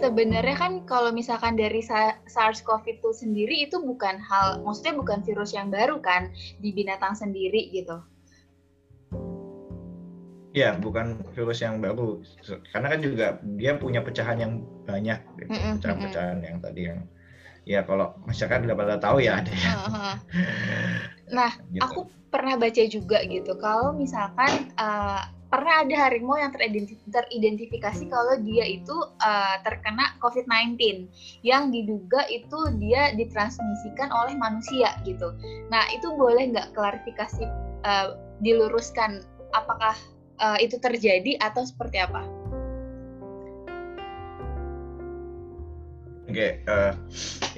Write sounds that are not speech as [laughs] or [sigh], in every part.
sebenarnya kan kalau misalkan dari SARS-CoV-2 sendiri itu bukan hal, maksudnya bukan virus yang baru kan di binatang sendiri gitu. Ya, bukan virus yang baru. Karena kan juga dia punya pecahan yang banyak, gitu. pecahan-pecahan yang tadi yang ya kalau masyarakat udah pada tahu ya ada ya. [laughs] Nah, gitu. aku pernah baca juga gitu kalau misalkan uh, pernah ada harimau yang teridentifikasi kalau dia itu uh, terkena COVID-19 yang diduga itu dia ditransmisikan oleh manusia gitu. Nah itu boleh nggak klarifikasi uh, diluruskan apakah uh, itu terjadi atau seperti apa? Oke, okay, uh,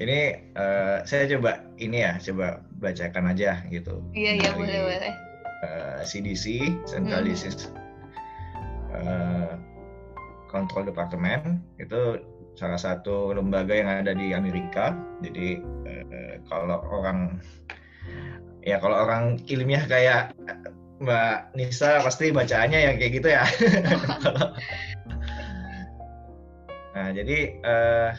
ini uh, saya coba ini ya, coba bacakan aja gitu. Iya iya boleh boleh. Uh, CDC, Central hmm. Disease uh, Control Department itu salah satu lembaga yang ada di Amerika. Jadi uh, kalau orang ya kalau orang ilmiah kayak Mbak Nisa pasti bacaannya yang kayak gitu ya. [laughs] nah jadi uh,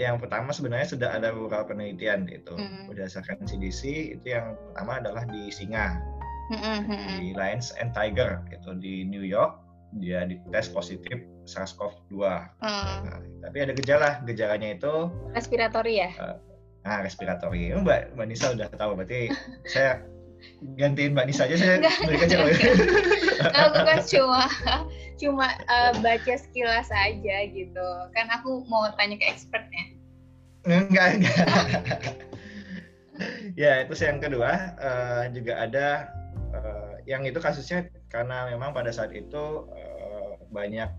yang pertama sebenarnya sudah ada beberapa penelitian itu mm. berdasarkan CDC itu yang pertama adalah di singa mm-hmm. di Lions and Tiger itu di New York dia dites positif SARS-CoV-2 mm. nah, tapi ada gejala. Gejalanya itu respiratori ya? uh, nah respiratori. Mbak Mbak Nisa udah tahu berarti saya gantiin Mbak Nisa aja saya berikan aja aku kan cuma cuma uh, baca sekilas aja gitu. Kan aku mau tanya ke expertnya enggak enggak. [laughs] Ya itu yang kedua. Uh, juga ada yang itu kasusnya karena memang pada saat itu uh, banyak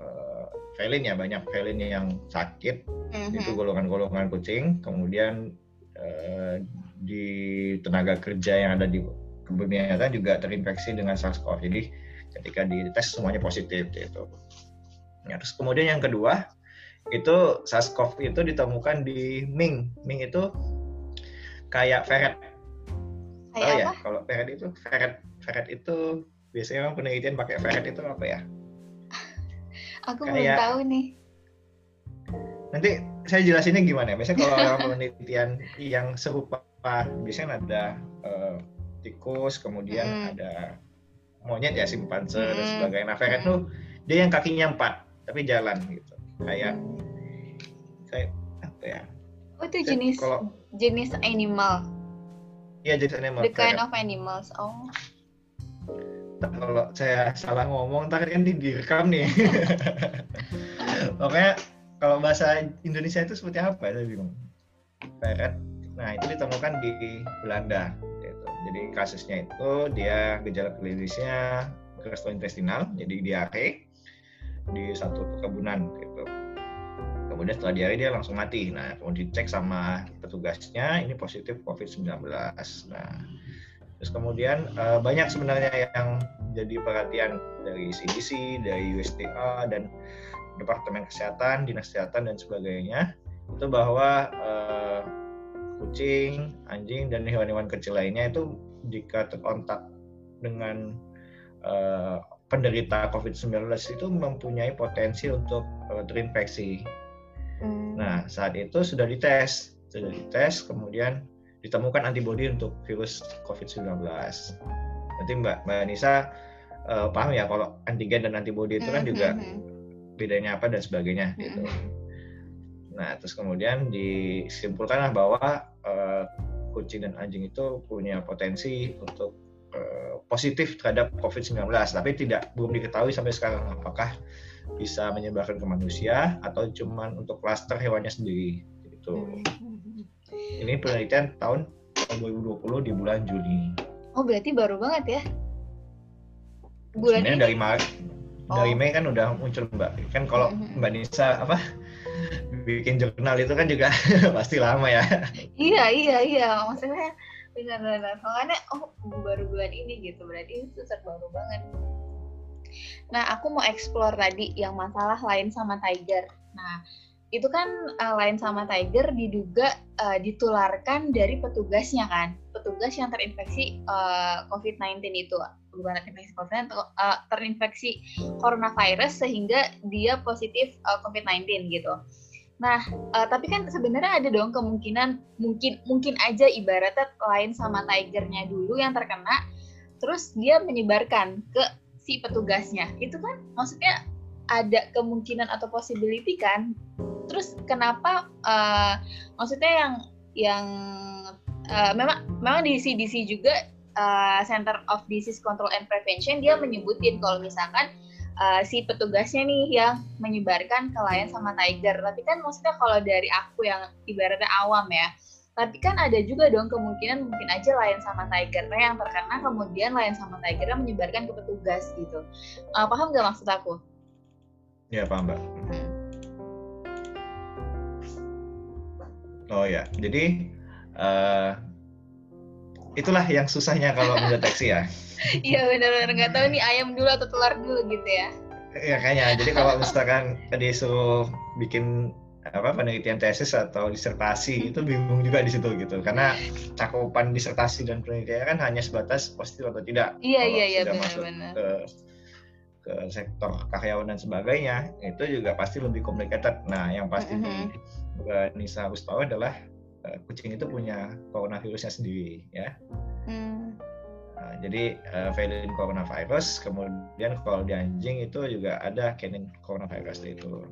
uh, felin ya banyak felin yang sakit mm-hmm. itu golongan-golongan kucing kemudian uh, di tenaga kerja yang ada di kebun binatang juga terinfeksi dengan SARS-CoV. Jadi ketika dites semuanya positif gitu. Ya, terus kemudian yang kedua itu SARS-CoV itu ditemukan di Ming. Ming itu kayak ferret. Kayak oh ya, kalau ferret itu ferret ferret itu biasanya memang penelitian pakai ferret itu apa ya? [laughs] Aku kayak, belum tahu nih. Nanti saya jelasinnya gimana. Biasanya kalau [laughs] penelitian yang serupa apa biasanya ada uh, tikus kemudian hmm. ada monyet ya simpanse hmm. dan sebagainya nah ferret tuh dia yang kakinya empat tapi jalan gitu kayak kayak apa ya oh itu jenis kalau jenis animal iya jenis animal the kind of animals oh kalau saya salah ngomong ntar kan direkam nih [laughs] pokoknya kalau bahasa Indonesia itu seperti apa ya saya bingung ferret Nah itu ditemukan di Belanda. Gitu. Jadi kasusnya itu dia gejala klinisnya gastrointestinal, jadi diare di satu perkebunan gitu. Kemudian setelah diare dia langsung mati. Nah kemudian dicek sama petugasnya ini positif COVID-19. Nah terus kemudian eh, banyak sebenarnya yang jadi perhatian dari CDC, dari USDA dan Departemen Kesehatan, Dinas Kesehatan dan sebagainya itu bahwa uh, kucing, anjing, dan hewan-hewan kecil lainnya itu jika terkontak dengan uh, penderita COVID-19 itu mempunyai potensi untuk terinfeksi. Hmm. Nah, saat itu sudah dites, sudah dites, kemudian ditemukan antibodi untuk virus COVID-19. Nanti Mbak Mbak Nisa uh, paham ya kalau antigen dan antibodi itu kan hmm, juga hmm, bedanya apa dan sebagainya gitu. Nah, terus kemudian disimpulkanlah bahwa uh, kucing dan anjing itu punya potensi untuk uh, positif terhadap COVID-19, tapi tidak belum diketahui sampai sekarang apakah bisa menyebarkan ke manusia atau cuma untuk klaster hewannya sendiri. Itu. Ini penelitian tahun 2020 di bulan Juni. Oh, berarti baru banget ya? Bulan Sebenarnya ini? dari Maret, oh. dari Mei kan udah muncul Mbak. Kan kalau Mbak Nisa apa bikin jurnal itu kan juga [laughs] pasti lama ya. Iya iya iya maksudnya benar-benar makanya oh baru bulan ini gitu berarti itu baru banget. Nah aku mau explore tadi yang masalah lain sama tiger. Nah itu kan uh, lain sama tiger diduga uh, ditularkan dari petugasnya kan, petugas yang terinfeksi uh, COVID-19 itu. bukan terinfeksi COVID uh, terinfeksi coronavirus sehingga dia positif uh, COVID-19 gitu. Nah, uh, tapi kan sebenarnya ada dong kemungkinan mungkin mungkin aja ibaratnya lain sama tigernya dulu yang terkena, terus dia menyebarkan ke si petugasnya. Itu kan maksudnya ada kemungkinan atau possibility kan. Terus kenapa uh, maksudnya yang yang uh, memang memang di CDC juga uh, Center of Disease Control and Prevention dia menyebutin kalau misalkan uh, si petugasnya nih yang menyebarkan ke lion sama tiger. Tapi kan maksudnya kalau dari aku yang ibaratnya awam ya, tapi kan ada juga dong kemungkinan mungkin aja lion sama tigernya yang terkena kemudian lion sama tigernya menyebarkan ke petugas gitu. Uh, paham nggak maksud aku? Ya paham mbak. Hmm. Oh ya, jadi uh, itulah yang susahnya kalau mendeteksi ya. [laughs] Iya benar-benar nggak tahu nih ayam dulu atau telur dulu gitu ya. Iya kayaknya. Jadi kalau misalkan disuruh bikin apa penelitian tesis atau disertasi hmm. itu bingung juga di situ gitu karena cakupan disertasi dan penelitian kan hanya sebatas positif atau tidak. Iya iya iya benar-benar. Ke, ke sektor karyawan dan sebagainya itu juga pasti lebih complicated. Nah yang pasti mm -hmm. Nisa harus tahu adalah uh, kucing itu punya coronavirusnya sendiri ya. Mm jadi uh, valent coronavirus, kemudian kalau di anjing itu juga ada canine coronavirus itu.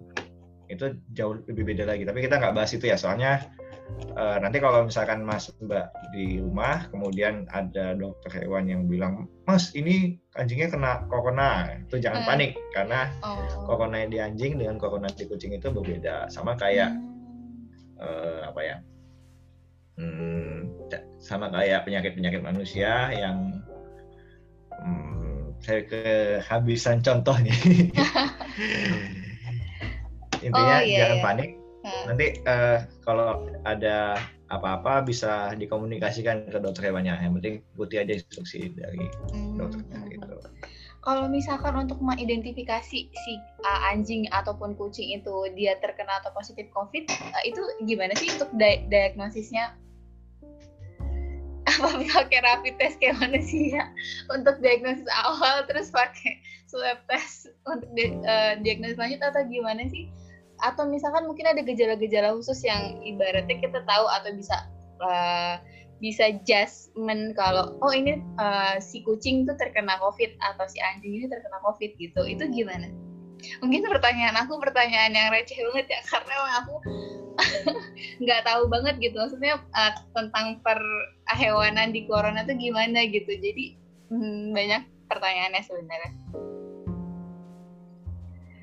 Itu jauh lebih beda lagi. Tapi kita nggak bahas itu ya, soalnya uh, nanti kalau misalkan Mas Mbak di rumah, kemudian ada dokter hewan yang bilang, Mas ini anjingnya kena corona, itu jangan hmm. panik karena oh. corona di anjing dengan corona di kucing itu berbeda. Sama kayak hmm. uh, apa ya? Hmm, sama kayak penyakit-penyakit manusia yang hmm, saya kehabisan contoh nih. [laughs] [laughs] Intinya oh, iya, jangan iya. panik. Hmm. Nanti uh, kalau ada apa-apa bisa dikomunikasikan ke dokter hewannya. Yang penting ikuti aja instruksi dari hmm. dokternya gitu. Kalau misalkan untuk mengidentifikasi si uh, anjing ataupun kucing itu dia terkena atau positif COVID, uh, itu gimana sih untuk di diagnosisnya? [laughs] apa pakai rapid test kayak manusia untuk diagnosis awal terus pakai swab test untuk di, uh, diagnosis lanjut atau gimana sih atau misalkan mungkin ada gejala-gejala khusus yang ibaratnya kita tahu atau bisa uh, bisa judgment kalau oh ini uh, si kucing tuh terkena covid atau si anjing ini terkena covid gitu. Itu gimana? Mungkin pertanyaan aku pertanyaan yang receh banget ya karena aku [laughs] nggak tahu banget gitu. Maksudnya uh, tentang perhewanan di corona tuh gimana gitu. Jadi hmm, banyak pertanyaannya sebenarnya.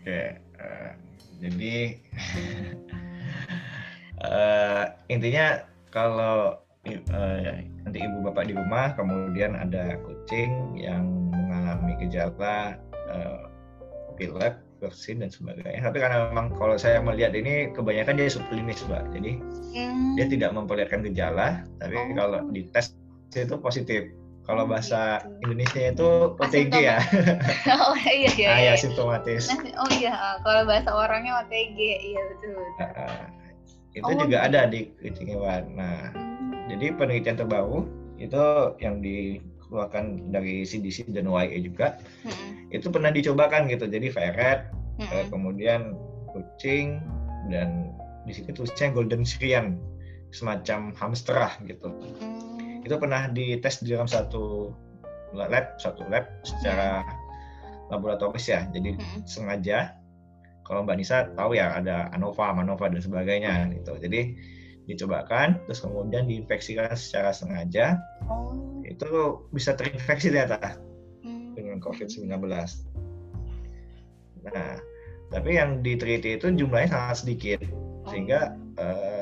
Oke uh, jadi uh, [laughs] intinya kalau uh, nanti ibu bapak di rumah kemudian ada kucing yang mengalami gejala uh, pilek vaksin dan sebagainya. Tapi karena memang kalau saya melihat ini kebanyakan dia subklinis, Mbak. Jadi hmm. dia tidak memperlihatkan gejala, tapi oh. kalau dites itu positif. Kalau oh, bahasa gitu. Indonesia itu OTG ya. [laughs] oh iya iya. Ah, ya, simptomatis. Oh iya, ah, kalau bahasa orangnya OTG, iya betul. betul. Uh, itu oh, juga gitu. ada di kucing hewan. Nah, hmm. jadi penelitian terbaru itu yang di keluarkan dari CDC dan YA juga hmm. itu pernah dicobakan gitu jadi ferret hmm. eh, kemudian kucing dan di situ tulisnya golden syrian semacam hamster gitu hmm. Itu pernah dites di dalam satu lab satu lab secara hmm. laboratoris ya jadi hmm. sengaja kalau Mbak Nisa tahu ya ada ANOVA, MANOVA dan sebagainya gitu jadi dicobakan terus kemudian diinfeksikan secara sengaja oh itu bisa terinfeksi ternyata hmm. dengan COVID-19. Nah, tapi yang diteliti itu jumlahnya sangat sedikit, sehingga uh,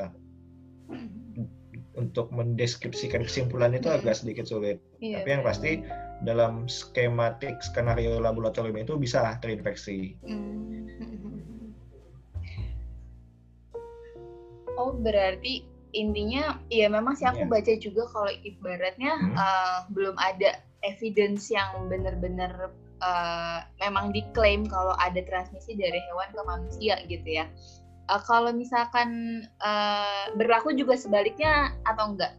untuk mendeskripsikan kesimpulan itu agak sedikit sulit. Iya. Tapi yang pasti dalam skematik skenario laboratorium itu bisa terinfeksi. Hmm. Oh, berarti intinya ya memang sih aku yeah. baca juga kalau ibaratnya hmm. uh, belum ada evidence yang benar-benar uh, memang diklaim kalau ada transmisi dari hewan ke manusia gitu ya. Uh, kalau misalkan uh, berlaku juga sebaliknya atau enggak?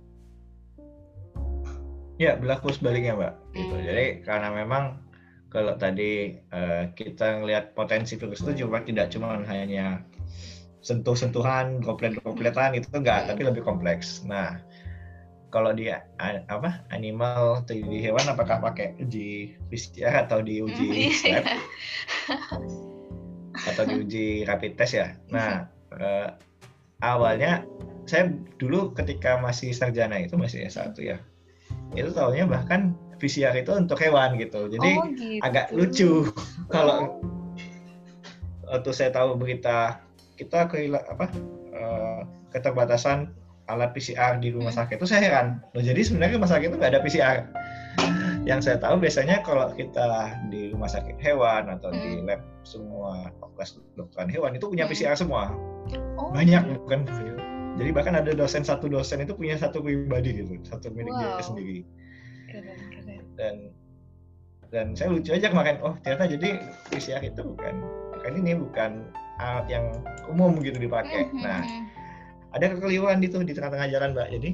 Ya berlaku sebaliknya mbak. Gitu. Hmm. Jadi karena memang kalau tadi uh, kita ngelihat potensi virus itu cuma tidak cuma hanya sentuh-sentuhan, droplet-dropletan itu enggak, tapi lebih kompleks. Nah, kalau di apa animal atau di hewan apakah pakai uji PCR atau diuji mm, iya. swab [laughs] atau [laughs] diuji rapid test ya nah uh, awalnya saya dulu ketika masih sarjana itu masih S1 ya itu tahunya bahkan PCR itu untuk hewan gitu jadi oh, gitu. agak lucu [laughs] kalau waktu saya tahu berita kita kehilangan apa uh, keterbatasan alat PCR di rumah hmm. sakit itu saya heran. Loh, jadi sebenarnya rumah sakit itu nggak ada PCR. Yang saya tahu biasanya kalau kita di rumah sakit hewan atau di hmm. lab semua kelas dokteran hewan itu punya hmm. PCR semua. Oh. Banyak bukan jadi bahkan ada dosen satu dosen itu punya satu pribadi gitu, satu milik wow. dia sendiri. Dan dan saya lucu aja kemarin, oh ternyata jadi PCR itu bukan bukan ini bukan alat yang umum gitu dipakai. Nah, ada kekeliruan itu di tengah-tengah jalan mbak jadi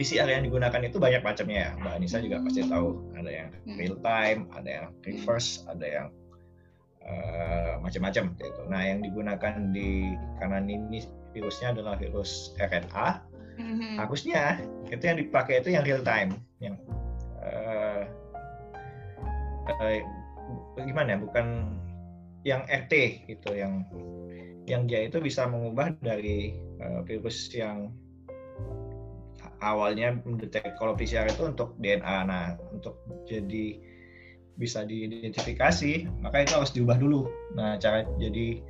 PCR yang digunakan itu banyak macamnya ya. Mbak Anissa juga pasti tahu. Ada yang hmm. real time ada yang reverse ada yang uh, macam-macam gitu. Nah yang digunakan di karena ini virusnya adalah virus RNA mm-hmm. harusnya itu yang dipakai itu yang real time yang uh, uh, gimana ya bukan yang RT gitu yang yang dia itu bisa mengubah dari uh, virus yang awalnya mendetek kalau PCR itu untuk DNA. Nah, untuk jadi bisa diidentifikasi, maka itu harus diubah dulu. Nah, cara jadi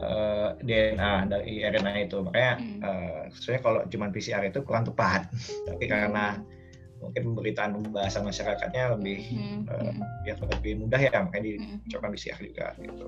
uh, eh, DNA dari RNA itu. Makanya hmm. uh, sebenarnya kalau cuma PCR itu kurang tepat. [laughs] Tapi karena mungkin pemberitaan pembahasan masyarakatnya lebih hmm. uh, biar lebih mudah ya, makanya dicoba hmm. PCR juga gitu.